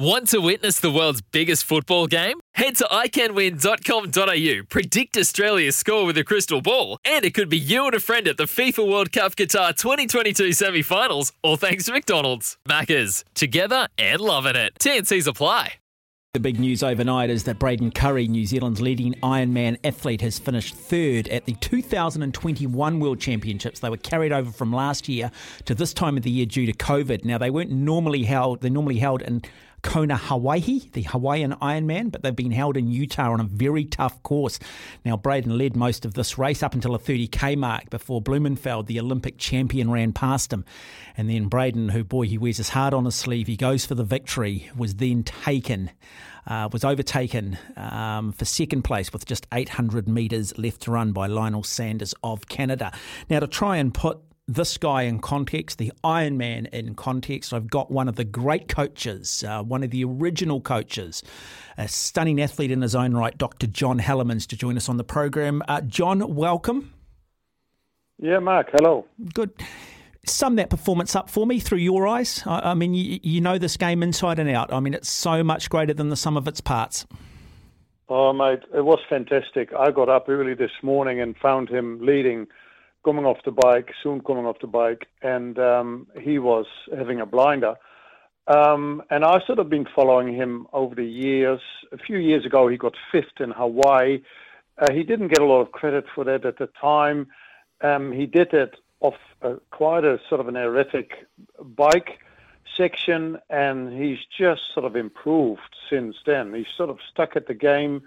Want to witness the world's biggest football game? Head to iCanWin.com.au, predict Australia's score with a crystal ball, and it could be you and a friend at the FIFA World Cup Qatar 2022 semi finals, all thanks to McDonald's. Maccas, together and loving it. TNC's apply. The big news overnight is that Braden Currie, New Zealand's leading Ironman athlete, has finished third at the 2021 World Championships. They were carried over from last year to this time of the year due to COVID. Now they weren't normally held; they're normally held in Kona, Hawaii, the Hawaiian Ironman, but they've been held in Utah on a very tough course. Now, Braden led most of this race up until a 30k mark before Blummenfelt, the Olympic champion, ran past him. And then Braden, who, boy, he wears his heart on his sleeve, he goes for the victory, was then taken. Uh, was overtaken um, for second place with just 800 metres left to run by Lionel Sanders of Canada. Now, to try and put this guy in context, the Ironman in context. I've got one of the great coaches, uh, one of the original coaches, a stunning athlete in his own right, Dr. John Hellemans, to join us on the program. Uh, John, welcome. Yeah, Mark, hello. Good. Sum that performance up for me through your eyes. I, I mean, you, you know this game inside and out. I mean, it's so much greater than the sum of its parts. Oh, mate, it was fantastic. I got up early this morning and found him leading coming off the bike, soon coming off the bike, and um, he was having a blinder. Um, and I've sort of been following him over the years. A few years ago, he got fifth in Hawaii. Uh, he didn't get a lot of credit for that at the time. Um, he did it off a, quite a sort of an erratic bike section, and he's just sort of improved since then. He's sort of stuck at the game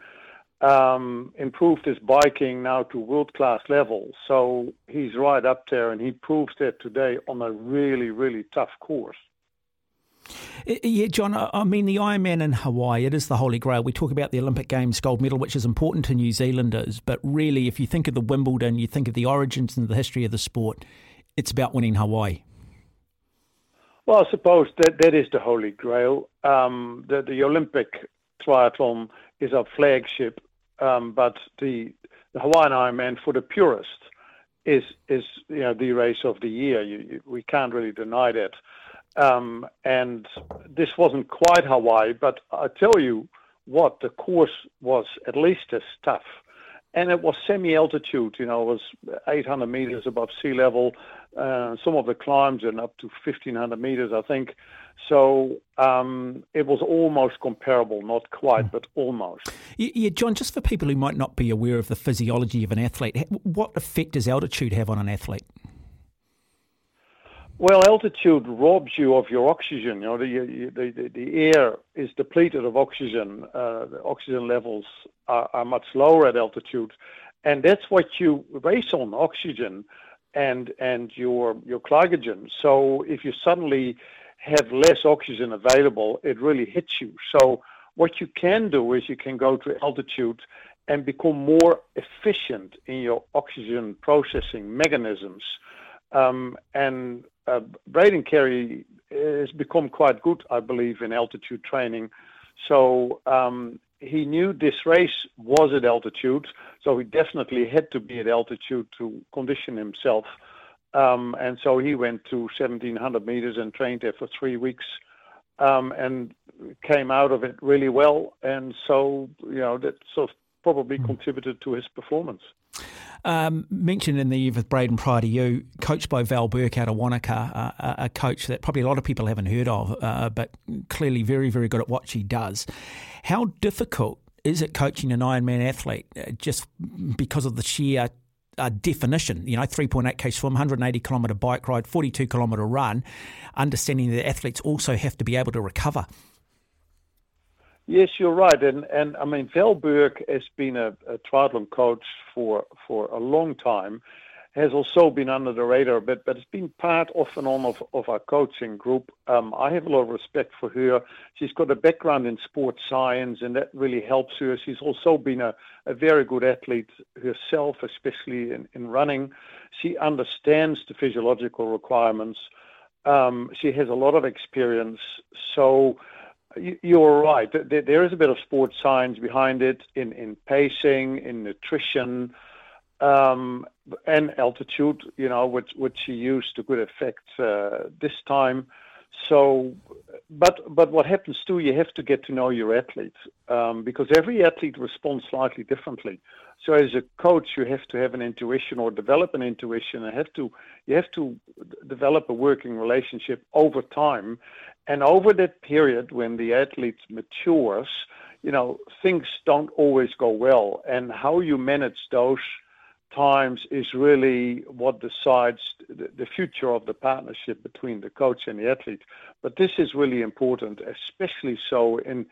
improved his biking now to world class level. So he's right up there, and he proves that today on a really, really tough course. Yeah, John, I mean, the Ironman in Hawaii, it is the holy grail. We talk about the Olympic Games gold medal, which is important to New Zealanders, but really, if you think of the Wimbledon, you think of the origins and the history of the sport, it's about winning Hawaii. Well, I suppose that that is the holy grail. Um, the, the Olympic triathlon is our flagship um, but the, the Hawaiian Ironman for the purist is is you know the race of the year. You, you, we can't really deny that. Um, and this wasn't quite Hawaii, but I tell you what, the course was at least as tough. And it was semi-altitude, you know, it was 800 meters above sea level. Uh, some of the climbs and up to 1500 meters, I think. So um, it was almost comparable, not quite, but almost. Yeah, John, just for people who might not be aware of the physiology of an athlete, what effect does altitude have on an athlete? Well, altitude robs you of your oxygen. You know, the the, the air is depleted of oxygen. Uh, the oxygen levels are, are much lower at altitude, and that's what you race on: oxygen and and your your glycogen. So if you suddenly have less oxygen available, it really hits you. So what you can do is you can go to altitude and become more efficient in your oxygen processing mechanisms. Um, and uh, Braden Currie has become quite good, I believe, in altitude training. So um, he knew this race was at altitude, so he definitely had to be at altitude to condition himself. Um, and so he went to 1700 meters and trained there for three weeks um, and came out of it really well. And so, you know, that sort of probably hmm. contributed to his performance. Um, mentioned in the year with Braden prior to you, coached by Val Burke out of Wanaka, uh, a coach that probably a lot of people haven't heard of, uh, but clearly very, very good at what she does. How difficult is it coaching an Ironman athlete uh, just because of the sheer uh, definition, you know, 3.8k swim, 180 kilometre bike ride, 42 kilometre run, understanding that athletes also have to be able to recover. Yes, you're right, and and I mean Val Burke has been a, a triathlon coach for for a long time, has also been under the radar a bit, but it's been part off and on of, of our coaching group. Um, I have a lot of respect for her. She's got a background in sports science, and that really helps her. She's also been a, a very good athlete herself, especially in, in running. She understands the physiological requirements. Um, she has a lot of experience. So you're right. There is a bit of sports science behind it in, in pacing, in nutrition um, and altitude, you know, which which he used to good effect uh, this time. So, but but what happens too, you have to get to know your athlete um, because every athlete responds slightly differently. So, as a coach, you have to have an intuition or develop an intuition, and have to you have to develop a working relationship over time, and over that period when the athlete matures, you know, things don't always go well, and how you manage those times is really what decides the future of the partnership between the coach and the athlete. But this is really important, especially so in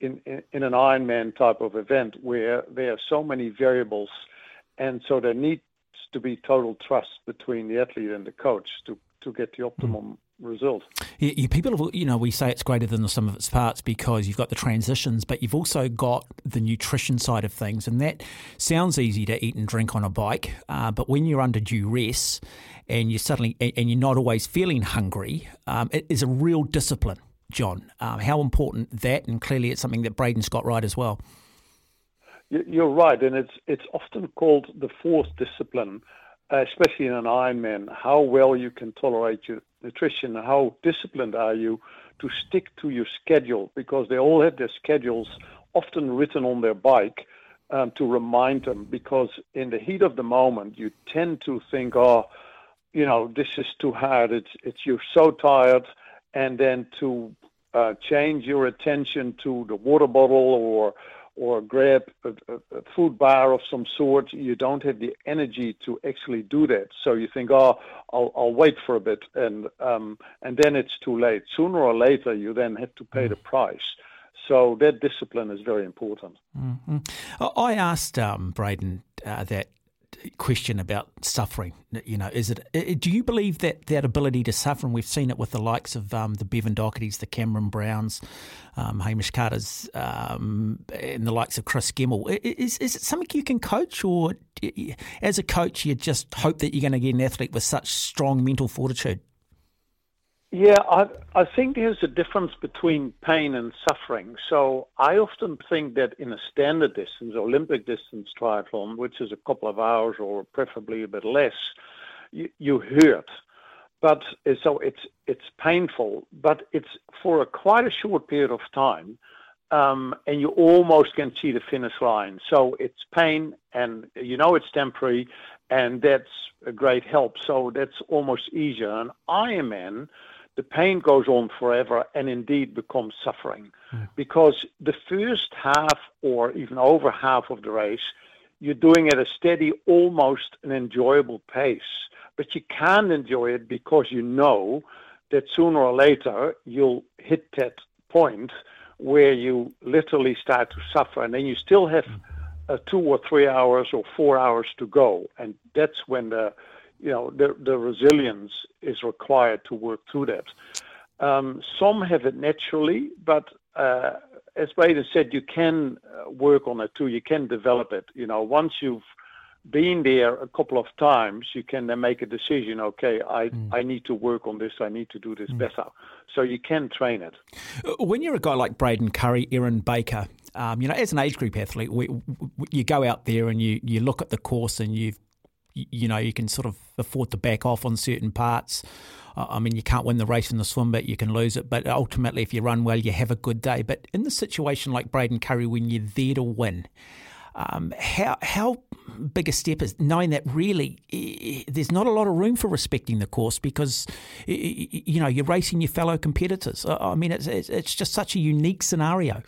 in, in an Ironman type of event where there are so many variables, and so there needs to be total trust between the athlete and the coach to to get the hmm. optimum result. You, you, people, have, you know, we say it's greater than the sum of its parts because you've got the transitions, but you've also got the nutrition side of things, and that sounds easy to eat and drink on a bike, uh, but when you're under duress and you suddenly and you're not always feeling hungry, um, it is a real discipline, John. Um, how important that, and clearly it's something that Braden's got right as well. You're right, and it's it's often called the fourth discipline especially in an Ironman, how well you can tolerate your nutrition, how disciplined are you to stick to your schedule? Because they all have their schedules often written on their bike um, to remind them. Because in the heat of the moment you tend to think, oh, you know, this is too hard. It's it's you're so tired, and then to uh, change your attention to the water bottle or or grab a, a, food bar of some sort, you don't have the energy to actually do that. So you think, oh, I'll, I'll wait for a bit, and um, and then it's too late. Sooner or later, you then have to pay the mm. price. So that discipline is very important. Mm-hmm. I asked um, Braden uh, that question about suffering. You know, is it? Do you believe that that ability to suffer, and we've seen it with the likes of um, the Bevan Dochertys, the Cameron Browns, um, Hamish Carter's, um, and the likes of Chris Gemmell. Is is it something you can coach, or as a coach, you just hope that you're going to get an athlete with such strong mental fortitude? Yeah, I, I think there's a difference between pain and suffering. So I often think that in a standard distance, Olympic distance triathlon, which is a couple of hours or preferably a bit less, you, you hurt. But uh, so it's it's painful, but it's for a quite a short period of time, um, and you almost can see the finish line. So it's pain, and you know it's temporary, and that's a great help. So that's almost easier. And Ironman the pain goes on forever and indeed becomes suffering. Mm. Because the first half or even over half of the race, you're doing at a steady, almost an enjoyable pace. But you can't enjoy it because you know that sooner or later you'll hit that point where you literally start to suffer. And then you still have uh, two or three hours or four hours to go. And that's when the you know, the, the resilience is required to work through that. Um, some have it naturally, but uh, as Braden said, you can uh, work on it too. You can develop it. You know, once you've been there a couple of times, you can then make a decision. Okay, I mm. I need to work on this. I need to do this mm. better. So you can train it. Uh, when you're a guy like Braden Currie, Erin Baker, um, you know, as an age group athlete, we, we, you go out there and you you look at the course and you've you know, you can sort of afford to back off on certain parts. I mean, you can't win the race in the swim, but you can lose it. But ultimately, if you run well, you have a good day. But in the situation like Braden Currie, when you're there to win, um, how how big a step is knowing that really there's not a lot of room for respecting the course because you know you're racing your fellow competitors. I mean, it's it's just such a unique scenario.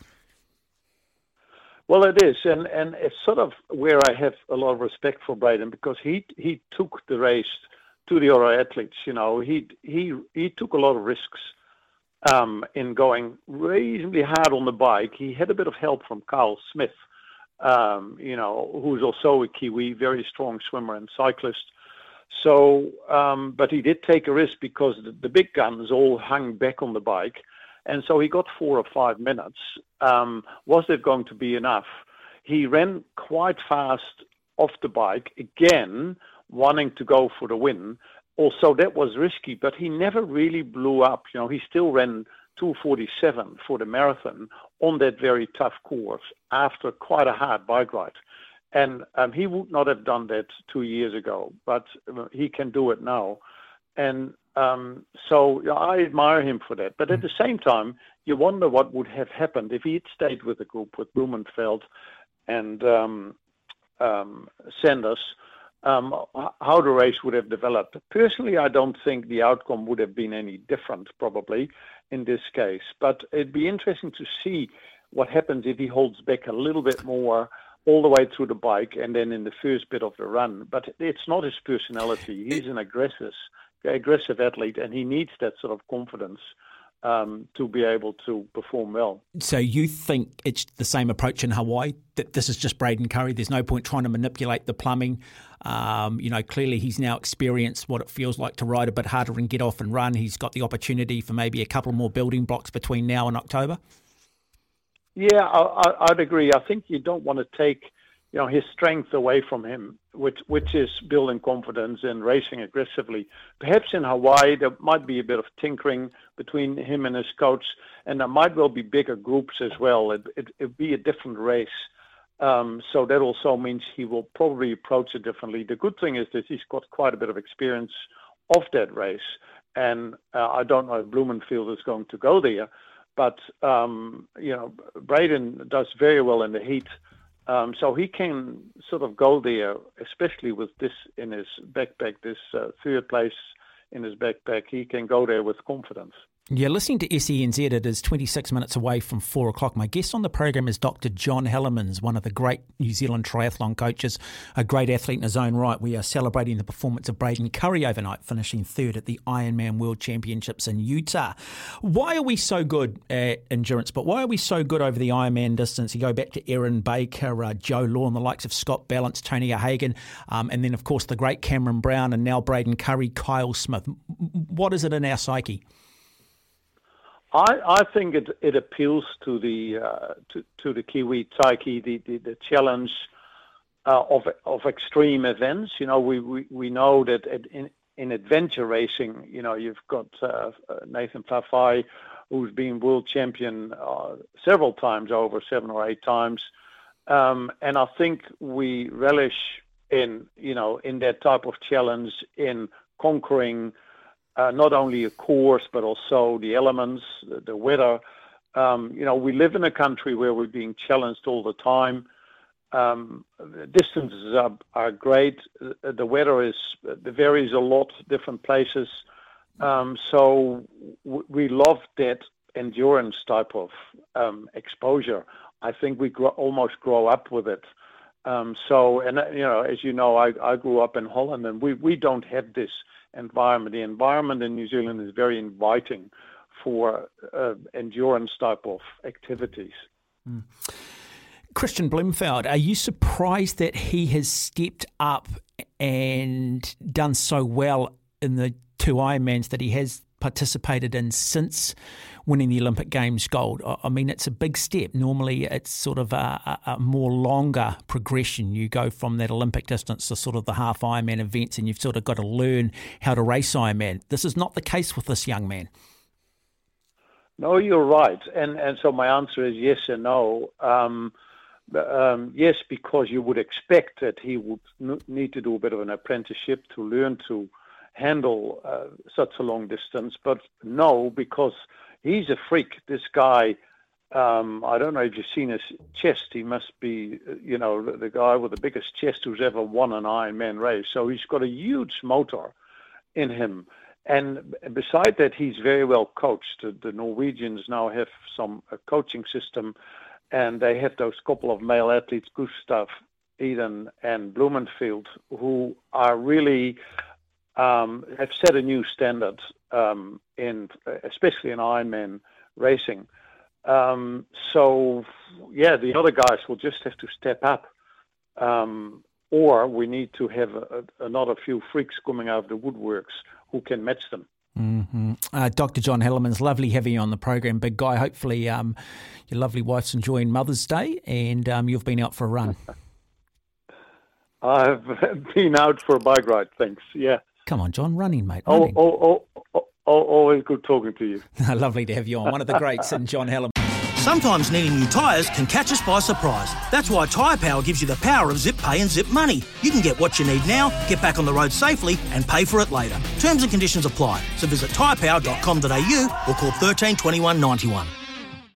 Well, it is, and and it's sort of where I have a lot of respect for Braden because he he took the race to the other athletes. You know, he he he took a lot of risks um, in going reasonably hard on the bike. He had a bit of help from Carl Smith, um, you know, who's also a Kiwi, very strong swimmer and cyclist. So, um, but he did take a risk because the, the, big guns all hung back on the bike, and so he got four or five minutes. Um, was it going to be enough? He ran quite fast off the bike again, wanting to go for the win. Also, that was risky, but he never really blew up. You know, he still ran 247 for the marathon on that very tough course after quite a hard bike ride. And um, he would not have done that two years ago, but uh, he can do it now. And um, so I admire him for that. But at the same time, you wonder what would have happened if he had stayed with the group with Blummenfelt and um, um, Sanders, um, how the race would have developed. Personally, I don't think the outcome would have been any different, probably, in this case. But it'd be interesting to see what happens if he holds back a little bit more all the way through the bike and then in the first bit of the run. But it's not his personality. He's an aggressive, aggressive athlete, and he needs that sort of confidence um, to be able to perform well. So you think it's the same approach in Hawaii? That this is just Braden Currie. There's no point trying to manipulate the plumbing. Um, you know, clearly he's now experienced what it feels like to ride a bit harder and get off and run. He's got the opportunity for maybe a couple more building blocks between now and October. Yeah, I, would agree. I think you don't want to take, you know, his strength away from him, which which is building confidence and racing aggressively. Perhaps in Hawaii there might be a bit of tinkering between him and his coach, and there might well be bigger groups as well. It it would be a different race. Um, so that also means he will probably approach it differently. The good thing is that he's got quite a bit of experience of that race, and uh, I don't know if Blummenfelt is going to go there but um, you know, Braden does very well in the heat, um, so he can sort of go there, especially with this in his backpack, this uh, third place in his backpack. He can go there with confidence. You're listening to SENZ. It is 26 minutes away from 4 o'clock. My guest on the program is Dr. John Hellemans, one of the great New Zealand triathlon coaches, a great athlete in his own right. We are celebrating the performance of Braden Currie overnight, finishing third at the Ironman World Championships in Utah. Why are we so good at endurance, but why are we so good over the Ironman distance? You go back to Erin Baker, uh, Joe Law, and the likes of Scott Balance, Tony O'Hagan, um, and then, of course, the great Cameron Brown, and now Braden Currie, Kyle Smith. What is it in our psyche? I, I think it, it appeals to the uh, to, to the Kiwi psyche, the, the, the challenge uh, of of extreme events. You know, we, we, we know that in in adventure racing, you know, you've got uh, Nathan Fa'avae, who's been world champion uh, several times over, seven or eight times, um, and I think we relish in you know in that type of challenge in conquering uh, not only a course but also the elements, the, the weather. Um, you know, we live in a country where we're being challenged all the time. Um, the distances are, are great. The weather is varies a lot, different places. Um, so w- we love that endurance type of um, exposure. I think we grow, almost grow up with it. Um, so, and you know, as you know, I, I grew up in Holland, and we we don't have this environment. The environment in New Zealand is very inviting for uh, endurance type of activities. Mm. Kristian Blummenfelt, are you surprised that he has stepped up and done so well in the two Ironmans that he has participated in since winning the Olympic Games gold. I mean, it's a big step. Normally, it's sort of a, a, more longer progression. You go from that Olympic distance to sort of the half Ironman events, and you've sort of got to learn how to race Ironman. This is not the case with this young man. No, you're right, and and so my answer is yes and no. Um, um, yes, because you would expect that he would need to do a bit of an apprenticeship to learn to handle uh, such a long distance. But no, because he's a freak. This guy, um, I don't know if you've seen his chest. He must be, you know, the, guy with the biggest chest who's ever won an Ironman race. So he's got a huge motor in him. And beside that, he's very well coached. The Norwegians now have some a coaching system, and they have those couple of male athletes, Gustav Iden and Blummenfelt, who are really um, have set a new standard um, in, especially in Ironman racing. Um, so, yeah, the other guys will just have to step up. Um, or we need to have a, a, another few freaks coming out of the woodworks who can match them. Mm-hmm. Uh, Dr. John Hellemans, lovely having you on the program, big guy. Hopefully, um, your lovely wife's enjoying Mother's Day and um, you've been out for a run. I've been out for a bike ride, thanks. Yeah. Come on, John, running, mate. Oh, running. Oh, oh, oh, oh, oh always good talking to you. lovely to have you on. One of the greats, and John Hellemans. Sometimes needing new tyres can catch us by surprise. That's why Tyre Power gives you the power of zip pay and zip money. You can get what you need now, get back on the road safely, and pay for it later. Terms and conditions apply. So visit tyrepower.com.au or call 13 21 91.